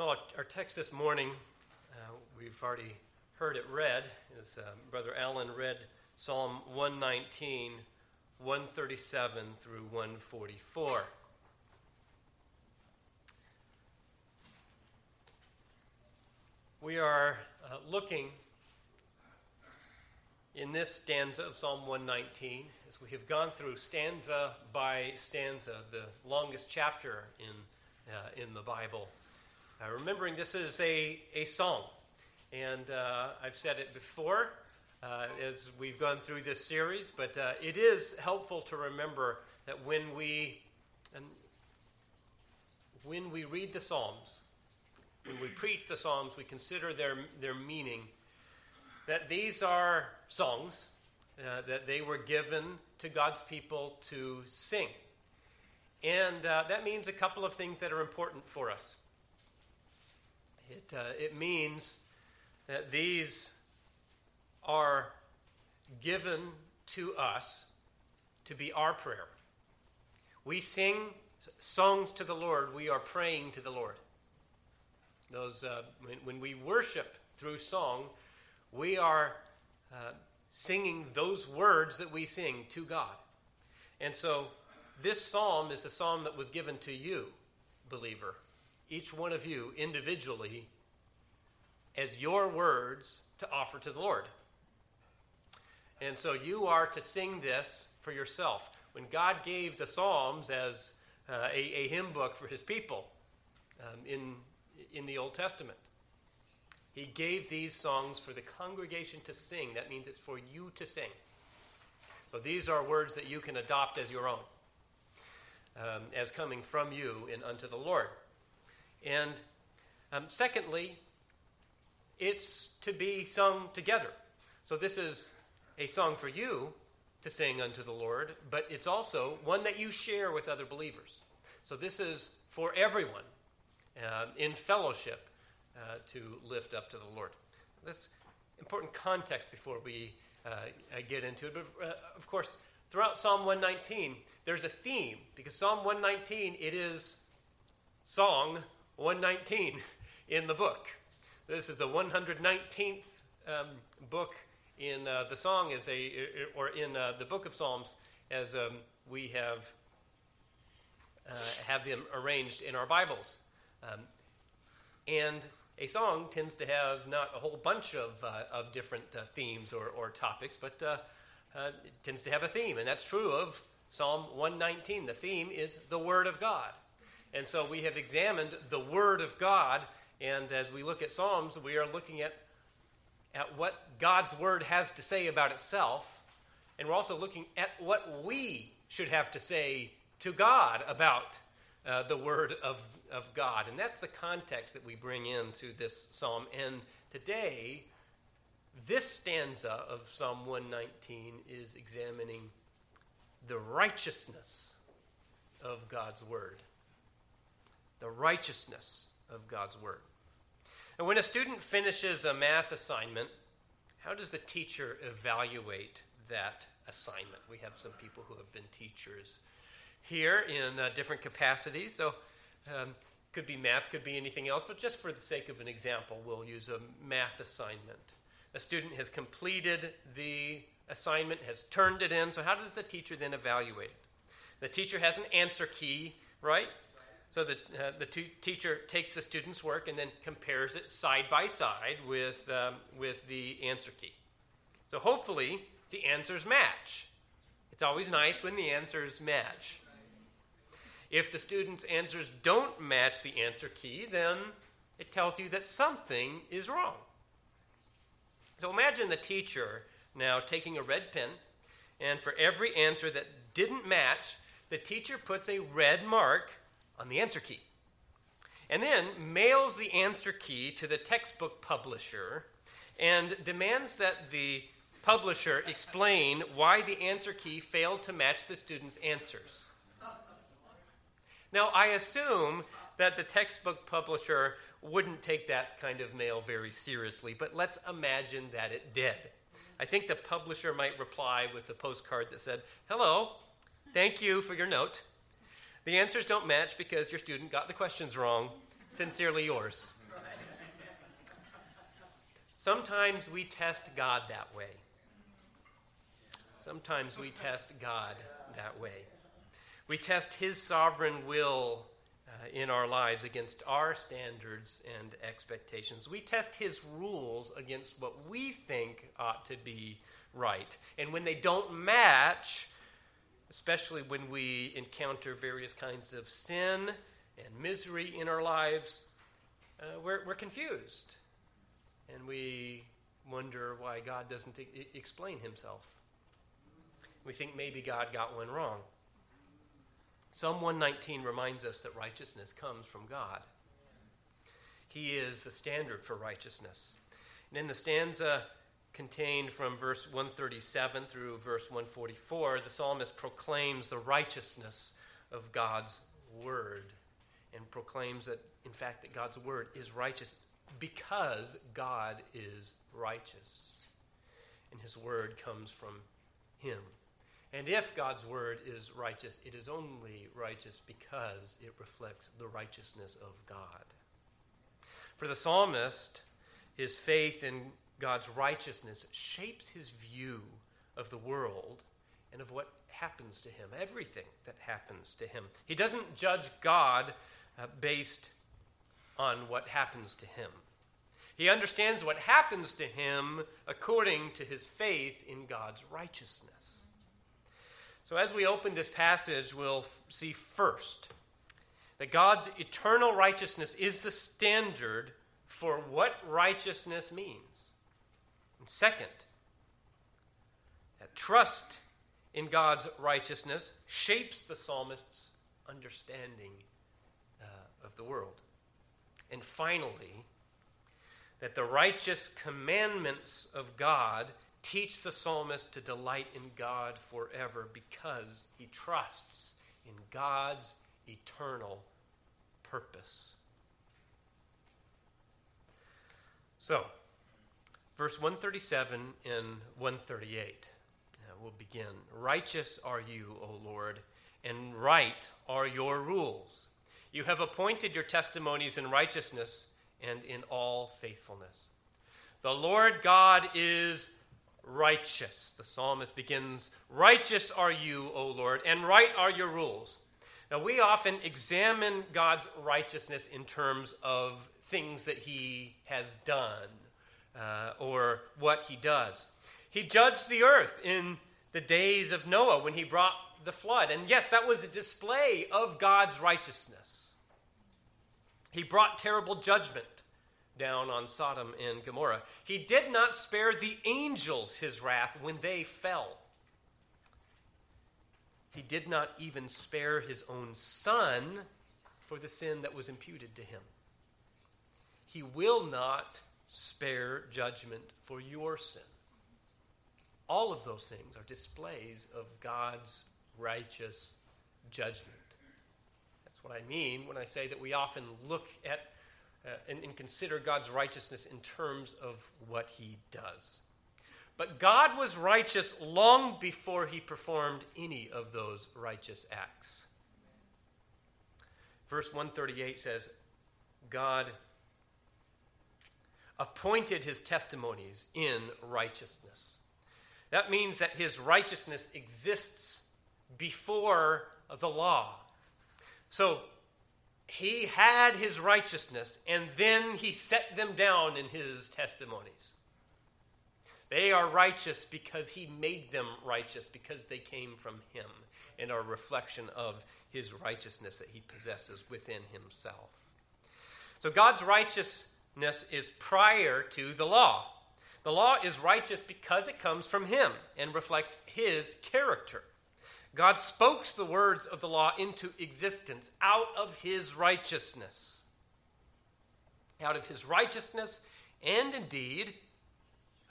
Well, our, text this morning, uh, we've already heard it read, as uh, Brother Allen read Psalm 119, 137 through 144. We are uh, looking in this stanza of Psalm 119 as we have gone through stanza by stanza, the longest chapter in, uh, in the Bible. Uh, remembering this is a, a song, and uh, I've said it before uh, as we've gone through this series, but uh, it is helpful to remember that when we and when we read the Psalms, when we preach the Psalms, we consider their, their meaning, that these are songs uh, that they were given to God's people to sing. And uh, that means a couple of things that are important for us. It, uh, it means that these are given to us to be our prayer. We sing songs to the Lord, we are praying to the Lord. Those, uh, when, when, we worship through song, we are uh, singing those words that we sing to God. And so, this psalm is a psalm that was given to you, believer each one of you individually as your words to offer to the Lord. And so you are to sing this for yourself. When God gave the Psalms as uh, a, a, hymn book for his people um, in, in the Old Testament, he gave these songs for the congregation to sing. That means it's for you to sing. So these are words that you can adopt as your own, um, as coming from you and unto the Lord. And um, secondly, it's to be sung together. So this is a song for you to sing unto the Lord, but it's also one that you share with other believers. So this is for everyone uh, in fellowship uh, to lift up to the Lord. That's important context before we uh, get into it. But uh, of course, throughout Psalm 119, there's a theme because Psalm 119 it is song 119 in the book. This is the 119th um, book in uh, the song, as they, or in uh, the book of Psalms, as um, we have uh, have them arranged in our Bibles. Um, and a song tends to have not a whole bunch of, uh, of different uh, themes or, or, topics, but uh, it tends to have a theme, and that's true of Psalm 119. The theme is the Word of God. And so we have examined the Word of God, and as we look at Psalms, we are looking at, at what God's Word has to say about itself, and we're also looking at what we should have to say to God about uh, the Word of, of God. And that's the context that we bring into this psalm. And today, this stanza of Psalm 119 is examining the righteousness of God's Word the righteousness of God's Word. And when a student finishes a math assignment, how does the teacher evaluate that assignment? We have some people who have been teachers here in uh, different capacities. So, um, could be math, could be anything else, but just for the sake of an example, we'll use a math assignment. A student has completed the assignment, has turned it in. So, how does the teacher then evaluate it? The teacher has an answer key, right? So the, uh, the t- teacher takes the student's work and then compares it side by side with, um, with the answer key. So hopefully the answers match. It's always nice when the answers match. If the student's answers don't match the answer key, then it tells you that something is wrong. So imagine the teacher now taking a red pen, and for every answer that didn't match, the teacher puts a red mark on the answer key. And then mails the answer key to the textbook publisher and demands that the publisher explain why the answer key failed to match the student's answers. Now, I assume that the textbook publisher wouldn't take that kind of mail very seriously, but let's imagine that it did. I think the publisher might reply with a postcard that said, Hello, thank you for your note. The answers don't match because your student got the questions wrong. Sincerely yours. Sometimes we test God that way. Sometimes we test God that way. We test His sovereign will uh, in our lives against our standards and expectations. We test His rules against what we think ought to be right. And when they don't match, especially when we encounter various kinds of sin and misery in our lives, uh, we're, we're confused. And we wonder why God doesn't explain himself. We think maybe God got one wrong. Psalm 119 reminds us that righteousness comes from God. He is the standard for righteousness. And in the stanza contained from verse 137 through verse 144, the psalmist proclaims the righteousness of God's word and proclaims that, in fact, that God's word is righteous because God is righteous. And his word comes from him. And if God's word is righteous, it is only righteous because it reflects the righteousness of God. For the psalmist, his faith in God's righteousness shapes his view of the world and of what happens to him, everything that happens to him. He doesn't judge God uh, based on what happens to him. He understands what happens to him according to his faith in God's righteousness. So, as we open this passage, we'll f- see first that God's eternal righteousness is the standard for what righteousness means. And second, that trust in God's righteousness shapes the psalmist's understanding uh, of the world. And finally, that the righteous commandments of God teach the psalmist to delight in God forever because he trusts in God's eternal purpose. So, verse 137 and 138 uh, will begin. Righteous are you, O Lord, and right are your rules. You have appointed your testimonies in righteousness and in all faithfulness. The Lord God is righteous. The psalmist begins, Righteous are you, O Lord, and right are your rules. Now, we often examine God's righteousness in terms of things that he has done uh, or what he does. He judged the earth in the days of Noah when he brought the flood. And yes, that was a display of God's righteousness. He brought terrible judgment down on Sodom and Gomorrah. He did not spare the angels his wrath when they fell. He did not even spare his own son for the sin that was imputed to him. He will not spare judgment for your sin. All of those things are displays of God's righteous judgment. That's what I mean when I say that we often look at uh, and, and consider God's righteousness in terms of what he does. But God was righteous long before he performed any of those righteous acts. Verse 138 says, God appointed his testimonies in righteousness. That means that his righteousness exists before the law. So he had his righteousness, and then he set them down in his testimonies. They are righteous because he made them righteous, because they came from him and are a reflection of his righteousness that he possesses within himself. So God's righteousness is prior to the law. The law is righteous because it comes from him and reflects his character. God spoke the words of the law into existence out of his righteousness. Out of his righteousness, and indeed,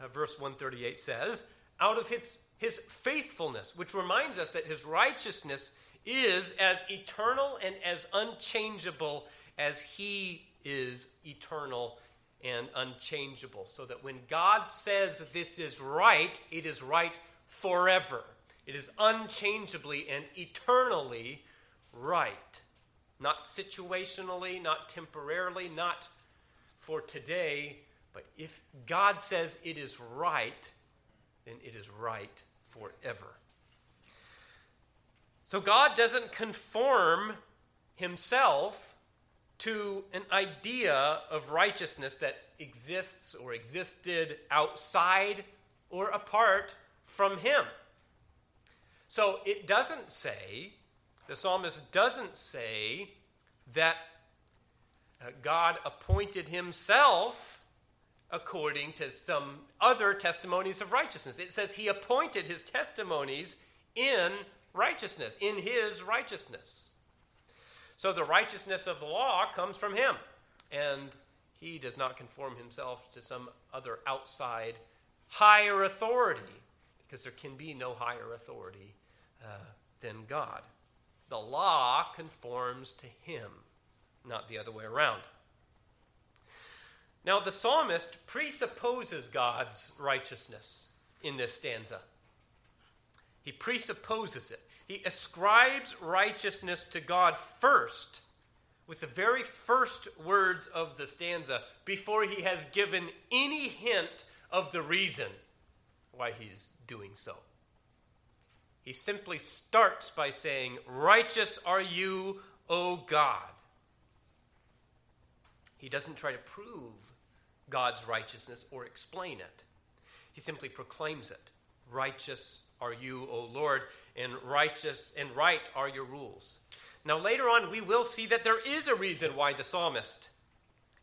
uh, verse 138 says, out of his, his faithfulness, which reminds us that his righteousness is as eternal and as unchangeable as he is eternal and unchangeable. So that when God says this is right, it is right forever. It is unchangeably and eternally right. not situationally, not temporarily, not for today, but if God says it is right, then it is right forever. So God doesn't conform himself to an idea of righteousness that exists or existed outside or apart from him. So it doesn't say, the psalmist doesn't say that uh, God appointed himself according to some other testimonies of righteousness. It says he appointed his testimonies in righteousness, in his righteousness. So the righteousness of the law comes from him, and he does not conform himself to some other outside higher authority, because there can be no higher authority uh, than God. The law conforms to him, not the other way around. Now, the psalmist presupposes God's righteousness in this stanza. He presupposes it. He ascribes righteousness to God first, with the very first words of the stanza, before he has given any hint of the reason why he's doing so. He simply starts by saying, Righteous are you, O God. He doesn't try to prove God's righteousness or explain it. He simply proclaims it. Righteous are you, O Lord, and righteous and right are your rules. Now, later on, we will see that there is a reason why the psalmist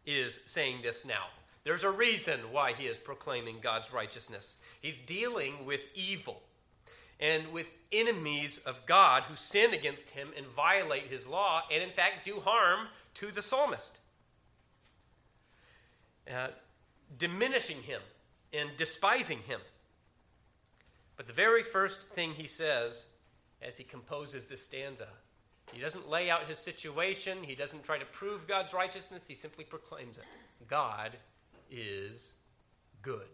is saying this now. There's a reason why he is proclaiming God's righteousness. He's dealing with evil and with enemies of God who sin against him and violate his law and, in fact, do harm to the psalmist uh, diminishing him and despising him. But the very first thing he says as he composes this stanza, he doesn't lay out his situation, he doesn't try to prove God's righteousness, he simply proclaims it God is good.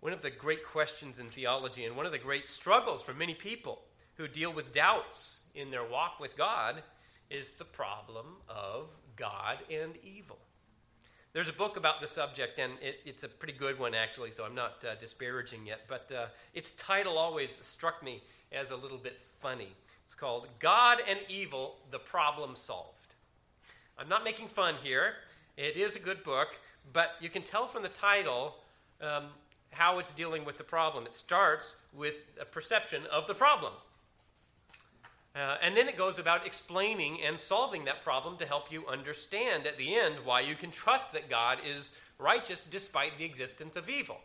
One of the great questions in theology and one of the great struggles for many people who deal with doubts in their walk with God is the problem of God and evil. There's a book about the subject, and it, it's a pretty good one, actually, so I'm not uh, disparaging it. But uh, its title always struck me as a little bit funny. It's called God and Evil The Problem Solved. I'm not making fun here. It is a good book, but you can tell from the title um, how it's dealing with the problem. It starts with a perception of the problem. Uh, and then it goes about explaining and solving that problem to help you understand at the end why you can trust that God is righteous despite the existence of evil.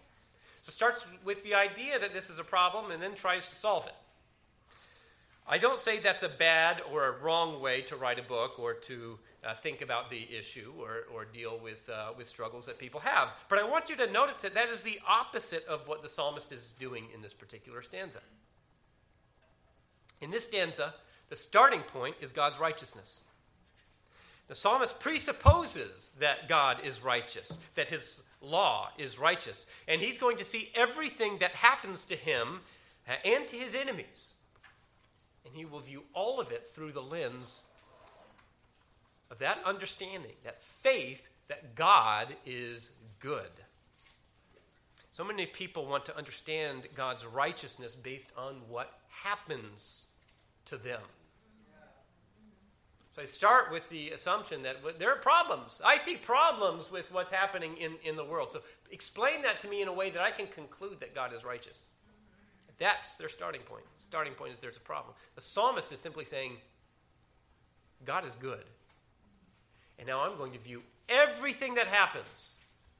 So it starts with the idea that this is a problem and then tries to solve it. I don't say that's a bad or a wrong way to write a book or to uh, think about the issue or, or deal with, uh, with struggles that people have. But I want you to notice that that is the opposite of what the psalmist is doing in this particular stanza. In this stanza, the starting point is God's righteousness. The psalmist presupposes that God is righteous, that his law is righteous, and he's going to see everything that happens to him and to his enemies. And he will view all of it through the lens of that understanding, that faith that God is good. So many people want to understand God's righteousness based on what happens to them. So I start with the assumption that there are problems. I see problems with what's happening in, in the world. So explain that to me in a way that I can conclude that God is righteous. That's their starting point. Starting point is there's a problem. The psalmist is simply saying, God is good. And now I'm going to view everything that happens,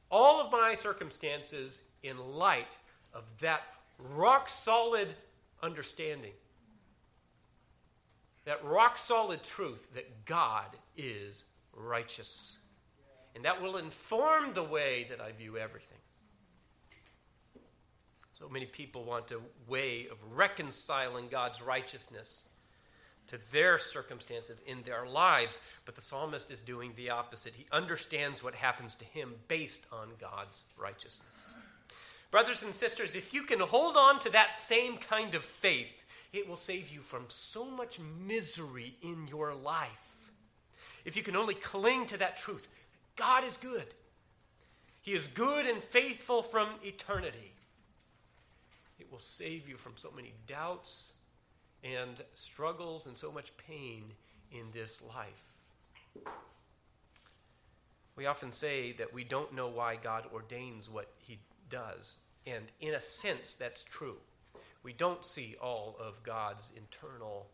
all of my circumstances, in light of that rock solid understanding that rock solid truth that God is righteous. And that will inform the way that I view everything. So many people want a way of reconciling God's righteousness to their circumstances in their lives, but the psalmist is doing the opposite. He understands what happens to him based on God's righteousness. Brothers and sisters, if you can hold on to that same kind of faith it will save you from so much misery in your life. If you can only cling to that truth, God is good. He is good and faithful from eternity. It will save you from so many doubts and struggles and so much pain in this life. We often say that we don't know why God ordains what He does, and in a sense, that's true. We don't see all of God's internal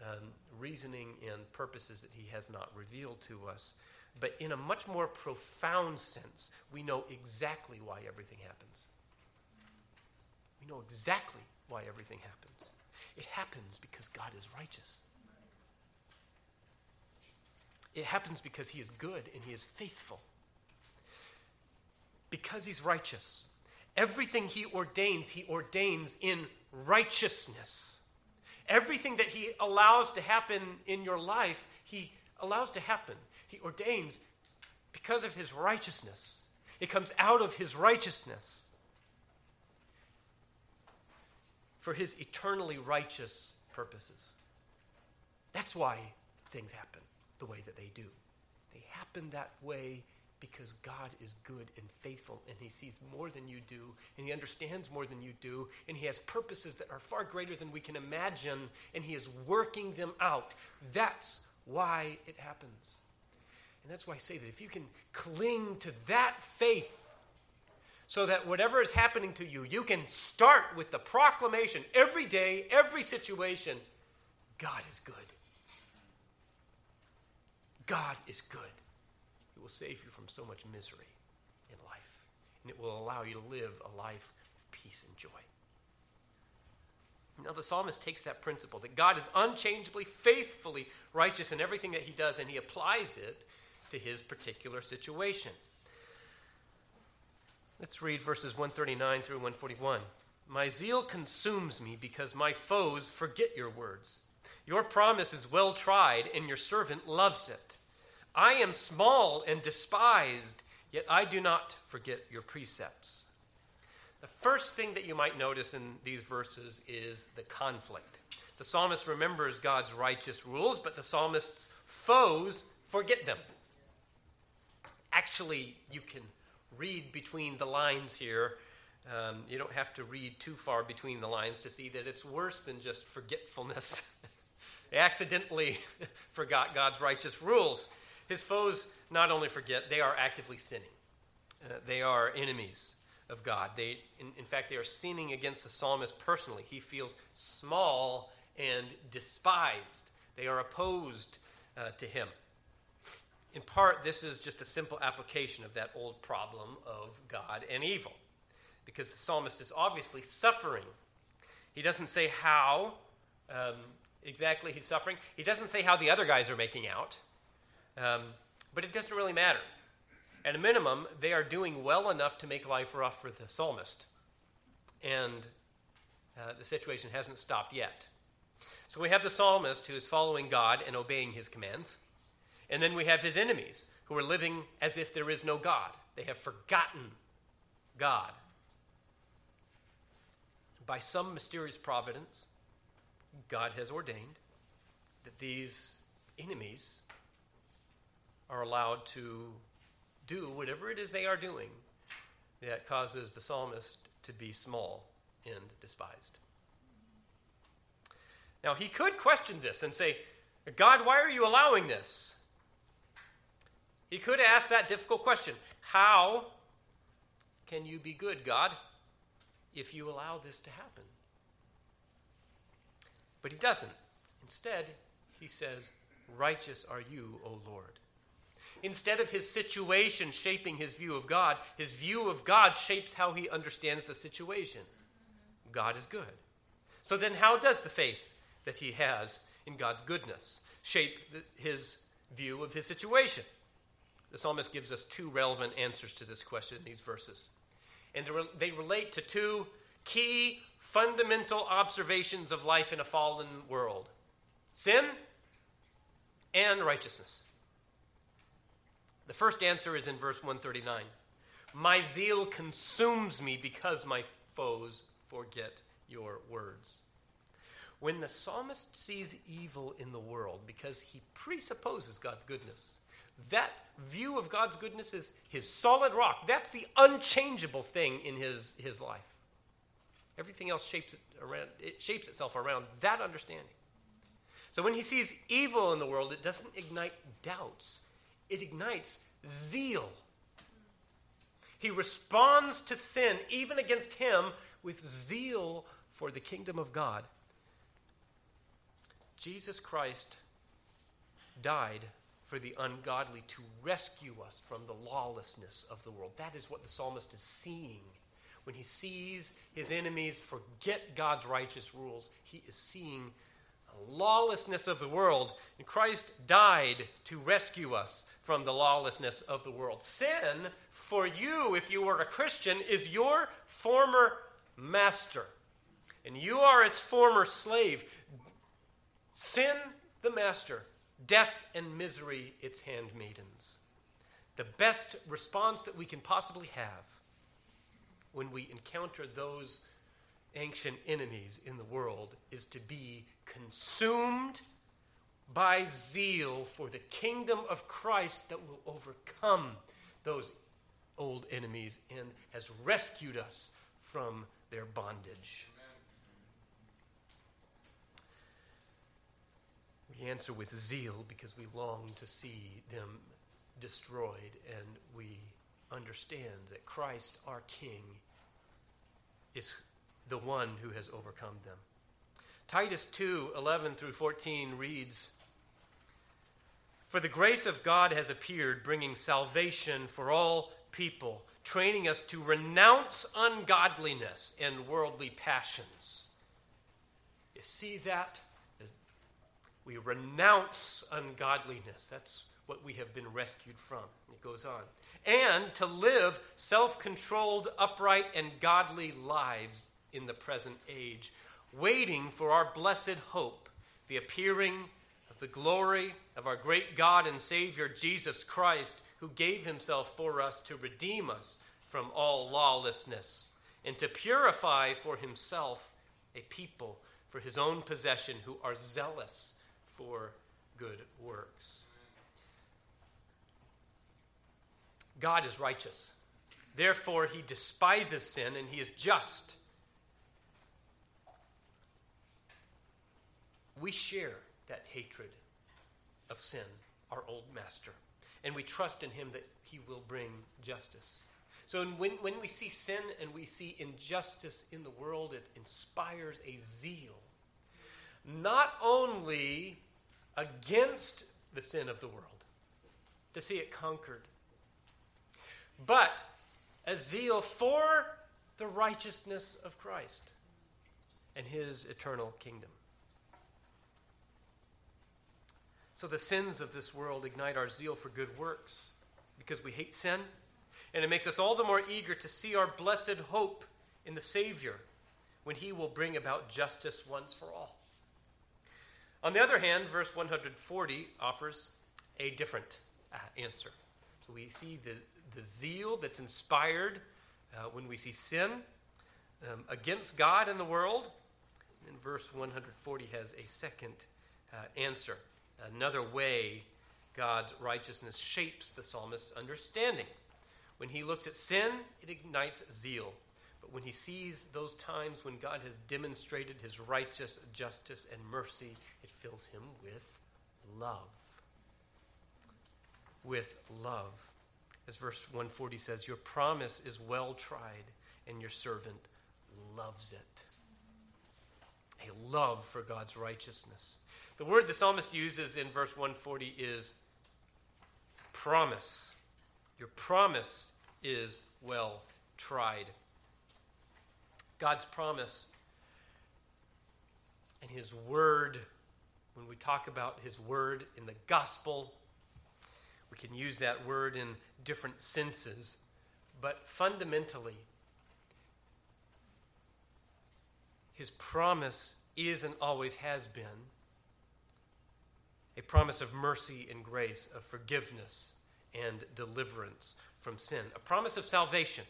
um, reasoning and purposes that He has not revealed to us. But in a much more profound sense, we know exactly why everything happens. We know exactly why everything happens. It happens because God is righteous. It happens because He is good and He is faithful. Because He's righteous. Everything He ordains, He ordains in righteousness. Everything that He allows to happen in your life, He allows to happen. He ordains because of His righteousness. It comes out of His righteousness. For His eternally righteous purposes. That's why things happen the way that they do. They happen that way because God is good and faithful, and He sees more than you do, and He understands more than you do, and He has purposes that are far greater than we can imagine, and He is working them out. That's why it happens. And that's why I say that if you can cling to that faith, so that whatever is happening to you, you can start with the proclamation every day, every situation God is good. God is good. It will save you from so much misery in life, and it will allow you to live a life of peace and joy. Now, the psalmist takes that principle that God is unchangeably, faithfully righteous in everything that he does, and he applies it to his particular situation. Let's read verses 139 through 141. My zeal consumes me because my foes forget your words. Your promise is well tried, and your servant loves it. I am small and despised, yet I do not forget your precepts. The first thing that you might notice in these verses is the conflict. The psalmist remembers God's righteous rules, but the psalmist's foes forget them. Actually, you can read between the lines here. Um, you don't have to read too far between the lines to see that it's worse than just forgetfulness. They accidentally forgot God's righteous rules. His foes not only forget, they are actively sinning. Uh, they are enemies of God. They, in, in fact, they are sinning against the psalmist personally. He feels small and despised. They are opposed uh, to him. In part, this is just a simple application of that old problem of God and evil, because the psalmist is obviously suffering. He doesn't say how um, exactly he's suffering. He doesn't say how the other guys are making out, um, but it doesn't really matter. At a minimum, they are doing well enough to make life rough for the psalmist. And uh, the situation hasn't stopped yet. So we have the psalmist who is following God and obeying his commands. And then we have his enemies who are living as if there is no God. They have forgotten God. By some mysterious providence, God has ordained that these enemies are allowed to do whatever it is they are doing that causes the psalmist to be small and despised. Now, he could question this and say, God, why are you allowing this? He could ask that difficult question How can you be good, God, if you allow this to happen? But he doesn't. Instead, he says, Righteous are you, O Lord. Instead of his situation shaping his view of God, his view of God shapes how he understands the situation. God is good. So then, how does the faith that he has in God's goodness shape his view of his situation? The psalmist gives us two relevant answers to this question in these verses. And they relate to two key fundamental observations of life in a fallen world sin and righteousness. The first answer is in verse 139 My zeal consumes me because my foes forget your words. When the psalmist sees evil in the world because he presupposes God's goodness, that view of God's goodness is his solid rock. That's the unchangeable thing in his, his life. Everything else shapes, it around, it shapes itself around that understanding. So when he sees evil in the world, it doesn't ignite doubts, it ignites zeal. He responds to sin, even against him, with zeal for the kingdom of God. Jesus Christ died for the ungodly to rescue us from the lawlessness of the world. That is what the psalmist is seeing. When he sees his enemies forget God's righteous rules, he is seeing lawlessness of the world. And Christ died to rescue us from the lawlessness of the world. Sin, for you, if you are a Christian, is your former master, and you are its former slave. Sin, the master, death and misery, its handmaidens. The best response that we can possibly have when we encounter those ancient enemies in the world is to be consumed by zeal for the kingdom of Christ that will overcome those old enemies and has rescued us from their bondage. We answer with zeal because we long to see them destroyed and we understand that Christ, our King, is the one who has overcome them. Titus 2 11 through 14 reads For the grace of God has appeared, bringing salvation for all people, training us to renounce ungodliness and worldly passions. You see that? We renounce ungodliness. That's what we have been rescued from. It goes on. And to live self controlled, upright, and godly lives in the present age, waiting for our blessed hope, the appearing of the glory of our great God and Savior Jesus Christ, who gave himself for us to redeem us from all lawlessness and to purify for himself a people for his own possession who are zealous for good works. God is righteous. Therefore, he despises sin and he is just we share that hatred of sin, our old master, and we trust in him that he will bring justice. So when, when we see sin and we see injustice in the world, it inspires a zeal, not only against the sin of the world, to see it conquered, but a zeal for the righteousness of Christ and his eternal kingdom. So the sins of this world ignite our zeal for good works because we hate sin, and it makes us all the more eager to see our blessed hope in the Savior when he will bring about justice once for all. On the other hand, verse 140 offers a different uh, answer. So we see the, the zeal that's inspired uh, when we see sin um, against God and the world. And verse 140 has a second uh, answer another way God's righteousness shapes the psalmist's understanding. When he looks at sin, it ignites zeal. But when he sees those times when God has demonstrated his righteous justice and mercy, it fills him with love. With love. As verse 140 says, Your promise is well tried, and your servant loves it. A love for God's righteousness. The word the psalmist uses in verse 140 is promise. Your promise is well tried. God's promise and His word, when we talk about His word in the gospel, we can use that word in different senses, but fundamentally, His promise is and always has been a promise of mercy and grace, of forgiveness and deliverance from sin, a promise of salvation.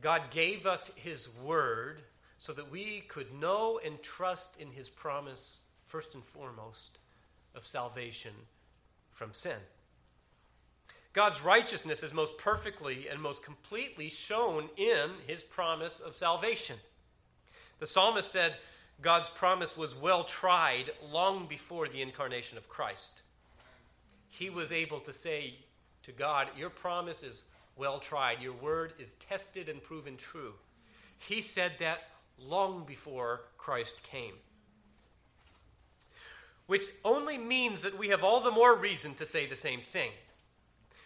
God gave us His word so that we could know and trust in his promise, first and foremost, of salvation from sin. God's righteousness is most perfectly and most completely shown in his promise of salvation. The psalmist said God's promise was well tried long before the incarnation of Christ. He was able to say to God, Your promise is well tried, your word is tested and proven true. He said that long before Christ came. Which only means that we have all the more reason to say the same thing.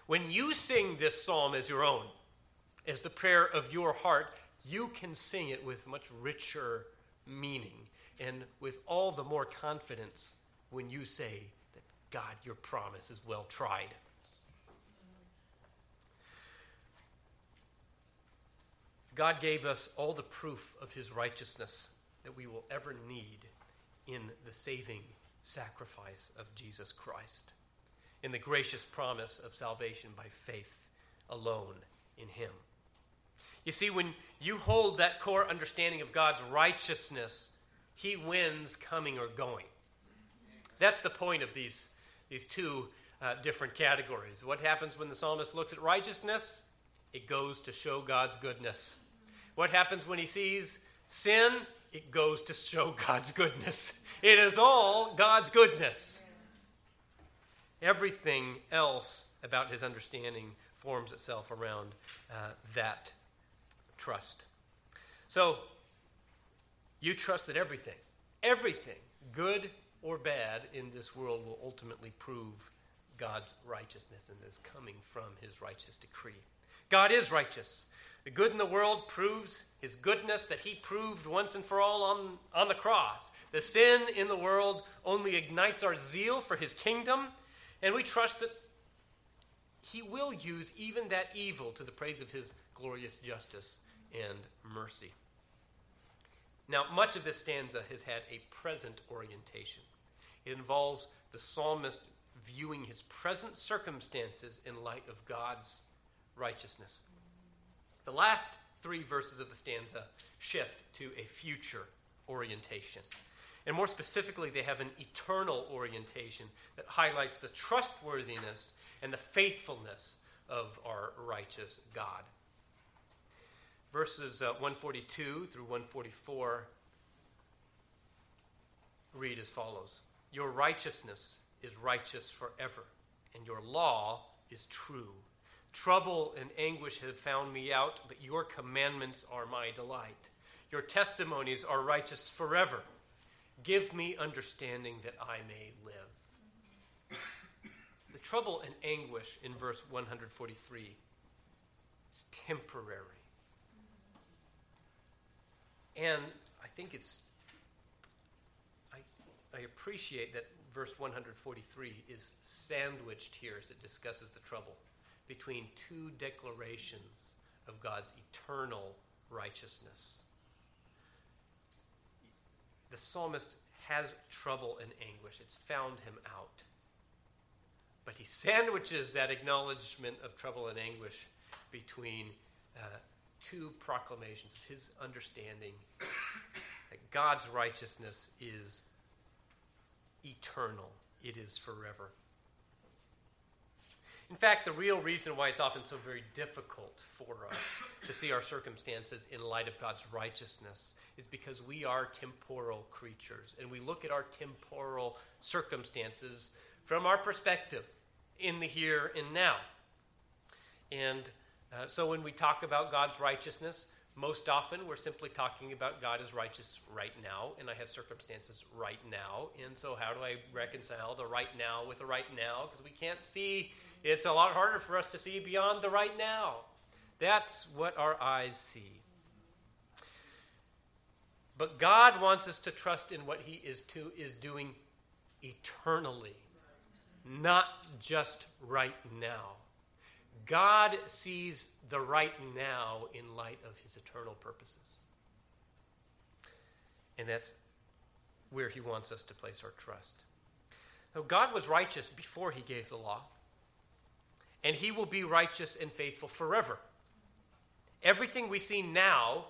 When you sing this psalm as your own, as the prayer of your heart, you can sing it with much richer meaning and with all the more confidence when you say that God, your promise is well tried. God gave us all the proof of his righteousness that we will ever need in the saving sacrifice of Jesus Christ, in the gracious promise of salvation by faith alone in him. You see, when you hold that core understanding of God's righteousness, he wins coming or going. That's the point of these, these two uh, different categories. What happens when the psalmist looks at righteousness? It goes to show God's goodness. What happens when he sees sin? It goes to show God's goodness. It is all God's goodness. Everything else about his understanding forms itself around uh, that trust. So, you trust that everything, everything, good or bad, in this world will ultimately prove God's righteousness and is coming from his righteous decree. God is righteous. The good in the world proves his goodness that he proved once and for all on, on the cross. The sin in the world only ignites our zeal for his kingdom, and we trust that he will use even that evil to the praise of his glorious justice and mercy. Now, much of this stanza has had a present orientation. It involves the psalmist viewing his present circumstances in light of God's righteousness. The last three verses of the stanza shift to a future orientation. And more specifically, they have an eternal orientation that highlights the trustworthiness and the faithfulness of our righteous God. Verses uh, 142 through 144 read as follows Your righteousness is righteous forever, and your law is true Trouble and anguish have found me out, but your commandments are my delight. Your testimonies are righteous forever. Give me understanding that I may live. The trouble and anguish in verse 143 is temporary. And I think it's, I, I appreciate that verse 143 is sandwiched here as it discusses the trouble between two declarations of God's eternal righteousness. The psalmist has trouble and anguish, it's found him out. But he sandwiches that acknowledgement of trouble and anguish between uh, two proclamations of his understanding that God's righteousness is eternal, it is forever. In fact, the real reason why it's often so very difficult for us to see our circumstances in light of God's righteousness is because we are temporal creatures and we look at our temporal circumstances from our perspective in the here and now. And uh, so when we talk about God's righteousness, most often we're simply talking about God is righteous right now, and I have circumstances right now. And so, how do I reconcile the right now with the right now? Because we can't see it's a lot harder for us to see beyond the right now. That's what our eyes see. But God wants us to trust in what He is, to, is doing eternally, not just right now. God sees the right now in light of His eternal purposes. And that's where He wants us to place our trust. Now, God was righteous before He gave the law and he will be righteous and faithful forever. Everything we see now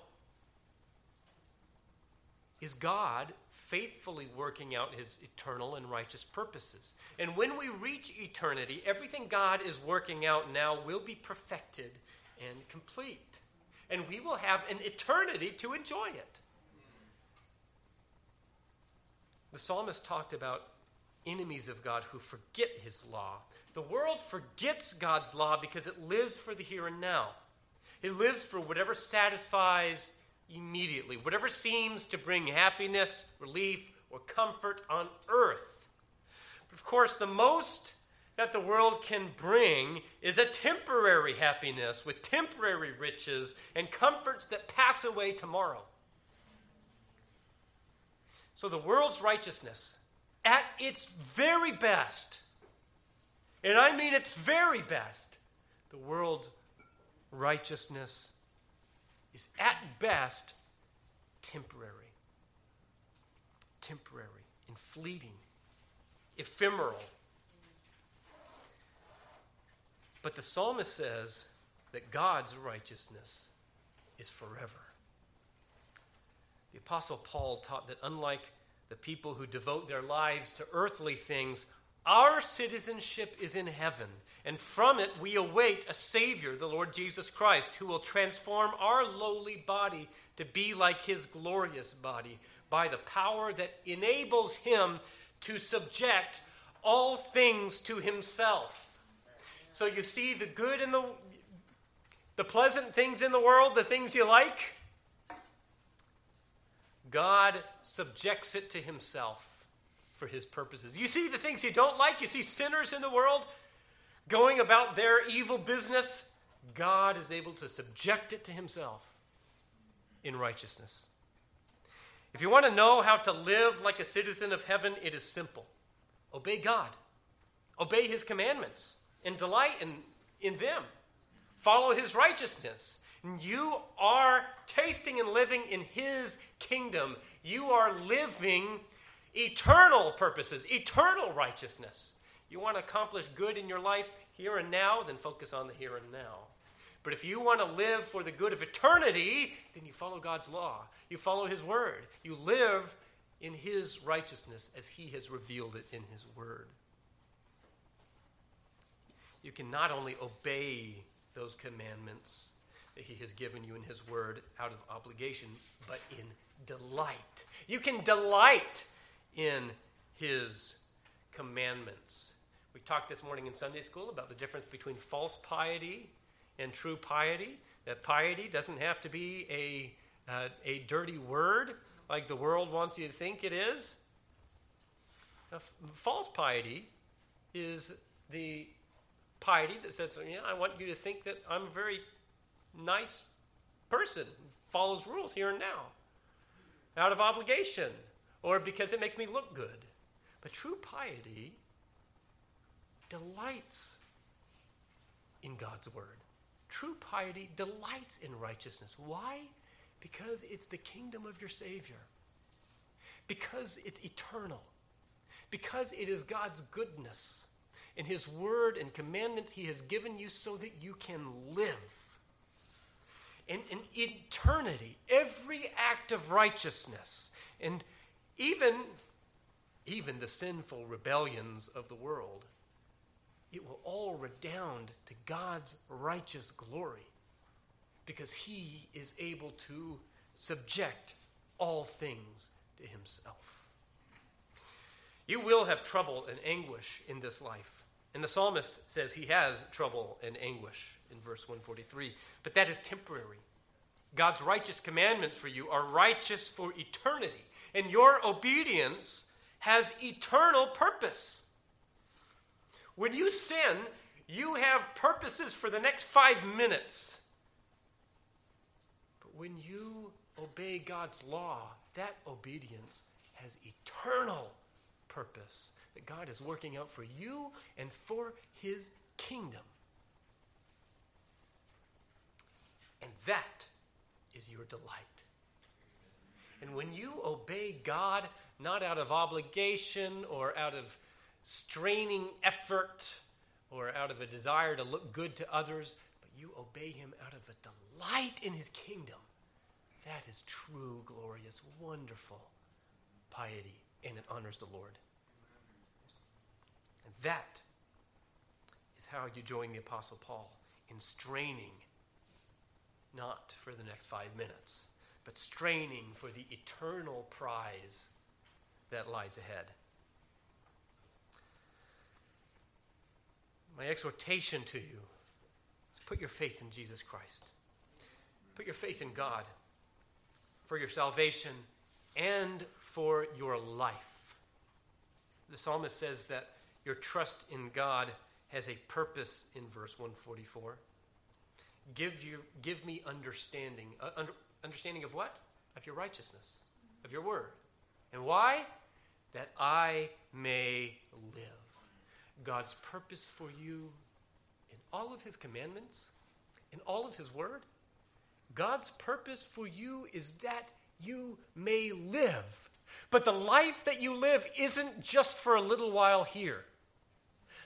is God faithfully working out his eternal and righteous purposes. And when we reach eternity, everything God is working out now will be perfected and complete. And we will have an eternity to enjoy it. The psalmist talked about enemies of God who forget his law. The world forgets God's law because it lives for the here and now. It lives for whatever satisfies immediately, whatever seems to bring happiness, relief, or comfort on earth. But of course, the most that the world can bring is a temporary happiness with temporary riches and comforts that pass away tomorrow. So the world's righteousness, at its very best, and I mean its very best, the world's righteousness is at best temporary. Temporary and fleeting, ephemeral. But the psalmist says that God's righteousness is forever. The Apostle Paul taught that unlike the people who devote their lives to earthly things, our citizenship is in heaven, and from it we await a Savior, the Lord Jesus Christ, who will transform our lowly body to be like his glorious body by the power that enables him to subject all things to himself. So you see the good and the the pleasant things in the world, the things you like, God subjects it to himself for his purposes. You see the things you don't like, you see sinners in the world going about their evil business. God is able to subject it to himself in righteousness. If you want to know how to live like a citizen of heaven, it is simple obey God, obey his commandments, and delight in, in them. Follow his righteousness. You are tasting and living in his kingdom. You are living eternal purposes, eternal righteousness. You want to accomplish good in your life here and now, then focus on the here and now. But if you want to live for the good of eternity, then you follow God's law. You follow His word. You live in His righteousness as He has revealed it in His word. You can not only obey those commandments that He has given you in His word out of obligation, but in delight. You can delight in his commandments. We talked this morning in Sunday school about the difference between false piety and true piety. That piety doesn't have to be a, uh, a dirty word like the world wants you to think it is. F- false piety is the piety that says, yeah, I want you to think that I'm a very nice person, follows rules here and now, out of obligation or because it makes me look good. But true piety delights in God's word. True piety delights in righteousness. Why? Because it's the kingdom of your Savior. Because it's eternal. Because it is God's goodness and His word and commandments He has given you so that you can live. In, in eternity, every act of righteousness and even, even the sinful rebellions of the world, it will all redound to God's righteous glory because he is able to subject all things to himself. You will have trouble and anguish in this life. And the psalmist says he has trouble and anguish in verse 143. But that is temporary. God's righteous commandments for you are righteous for eternity and your obedience has eternal purpose. When you sin, you have purposes for the next five minutes. But when you obey God's law, that obedience has eternal purpose that God is working out for you and for his kingdom. And that is your delight. And when you obey God, not out of obligation or out of straining effort or out of a desire to look good to others, but you obey Him out of a delight in His kingdom, That is true, glorious, wonderful piety, and it honors the Lord. And that is how you join the Apostle Paul in straining, not for the next five minutes, but straining for the eternal prize that lies ahead. My exhortation to you is put your faith in Jesus Christ. Put your faith in God for your salvation and for your life. The psalmist says that your trust in God has a purpose in verse 144. Give, you, give me understanding. Uh, under, understanding of what? Of your righteousness, of your word. And why? That I may live. God's purpose for you in all of his commandments, in all of his word, God's purpose for you is that you may live. But the life that you live isn't just for a little while here.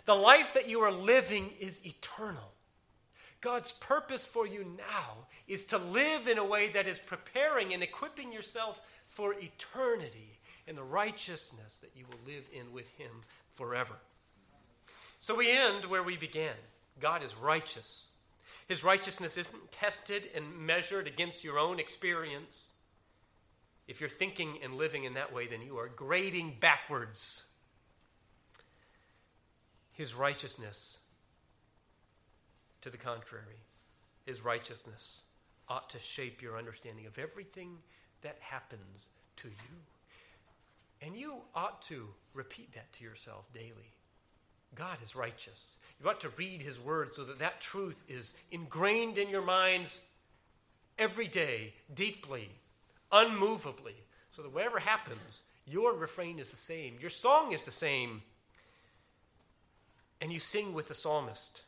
The life that you are living is eternal. God's purpose for you now is to live in a way that is preparing and equipping yourself for eternity and the righteousness that you will live in with Him forever. So we end where we began God is righteous. His righteousness isn't tested and measured against your own experience. If you're thinking and living in that way, then you are grading backwards. His righteousness, to the contrary, his righteousness ought to shape your understanding of everything that happens to you. And you ought to repeat that to yourself daily. God is righteous. You ought to read his word so that that truth is ingrained in your minds every day, deeply, unmovably, so that whatever happens, your refrain is the same, your song is the same, and you sing with the psalmist.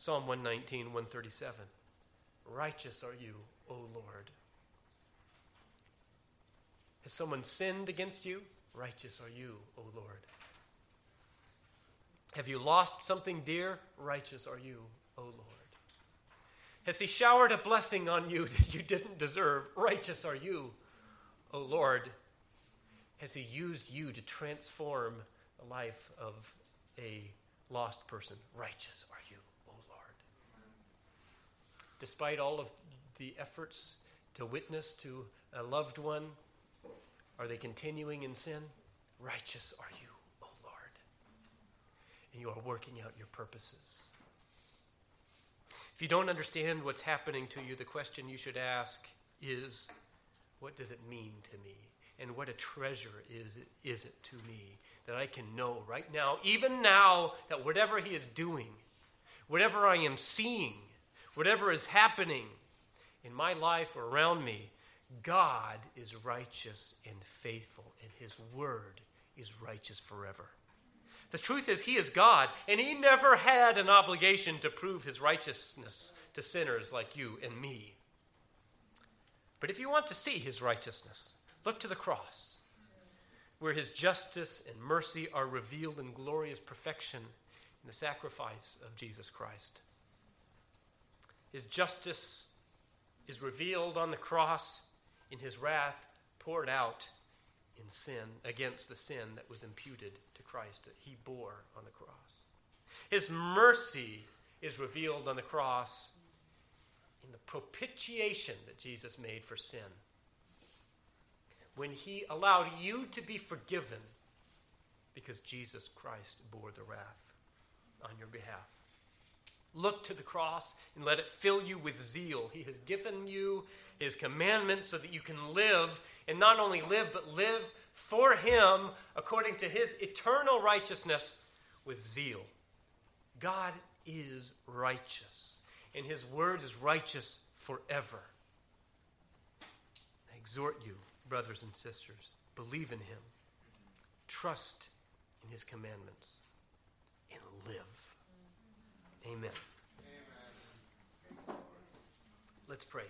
Psalm 119, 137. Righteous are you, O Lord. Has someone sinned against you? Righteous are you, O Lord. Have you lost something dear? Righteous are you, O Lord. Has He showered a blessing on you that you didn't deserve? Righteous are you, O Lord. Has He used you to transform the life of a lost person? Righteous are you. Despite all of the efforts to witness to a loved one, are they continuing in sin? Righteous are you O Lord. and you are working out your purposes. If you don't understand what's happening to you, the question you should ask is what does it mean to me? And what a treasure is it, is it to me that I can know right now, even now, that whatever He is doing, whatever I am seeing, whatever is happening in my life or around me, God is righteous and faithful, and His word is righteous forever. The truth is, He is God, and He never had an obligation to prove His righteousness to sinners like you and me. But if you want to see His righteousness, look to the cross, where His justice and mercy are revealed in glorious perfection in the sacrifice of Jesus Christ. His justice is revealed on the cross in His wrath poured out in sin against the sin that was imputed to Christ that he bore on the cross. His mercy is revealed on the cross in the propitiation that Jesus made for sin. When he allowed you to be forgiven because Jesus Christ bore the wrath on your behalf. Look to the cross and let it fill you with zeal. He has given you his commandments so that you can live, and not only live, but live for him according to his eternal righteousness with zeal. God is righteous, and his word is righteous forever. I exhort you, brothers and sisters, believe in him, trust in his commandments, and live. Amen. Amen. Let's pray.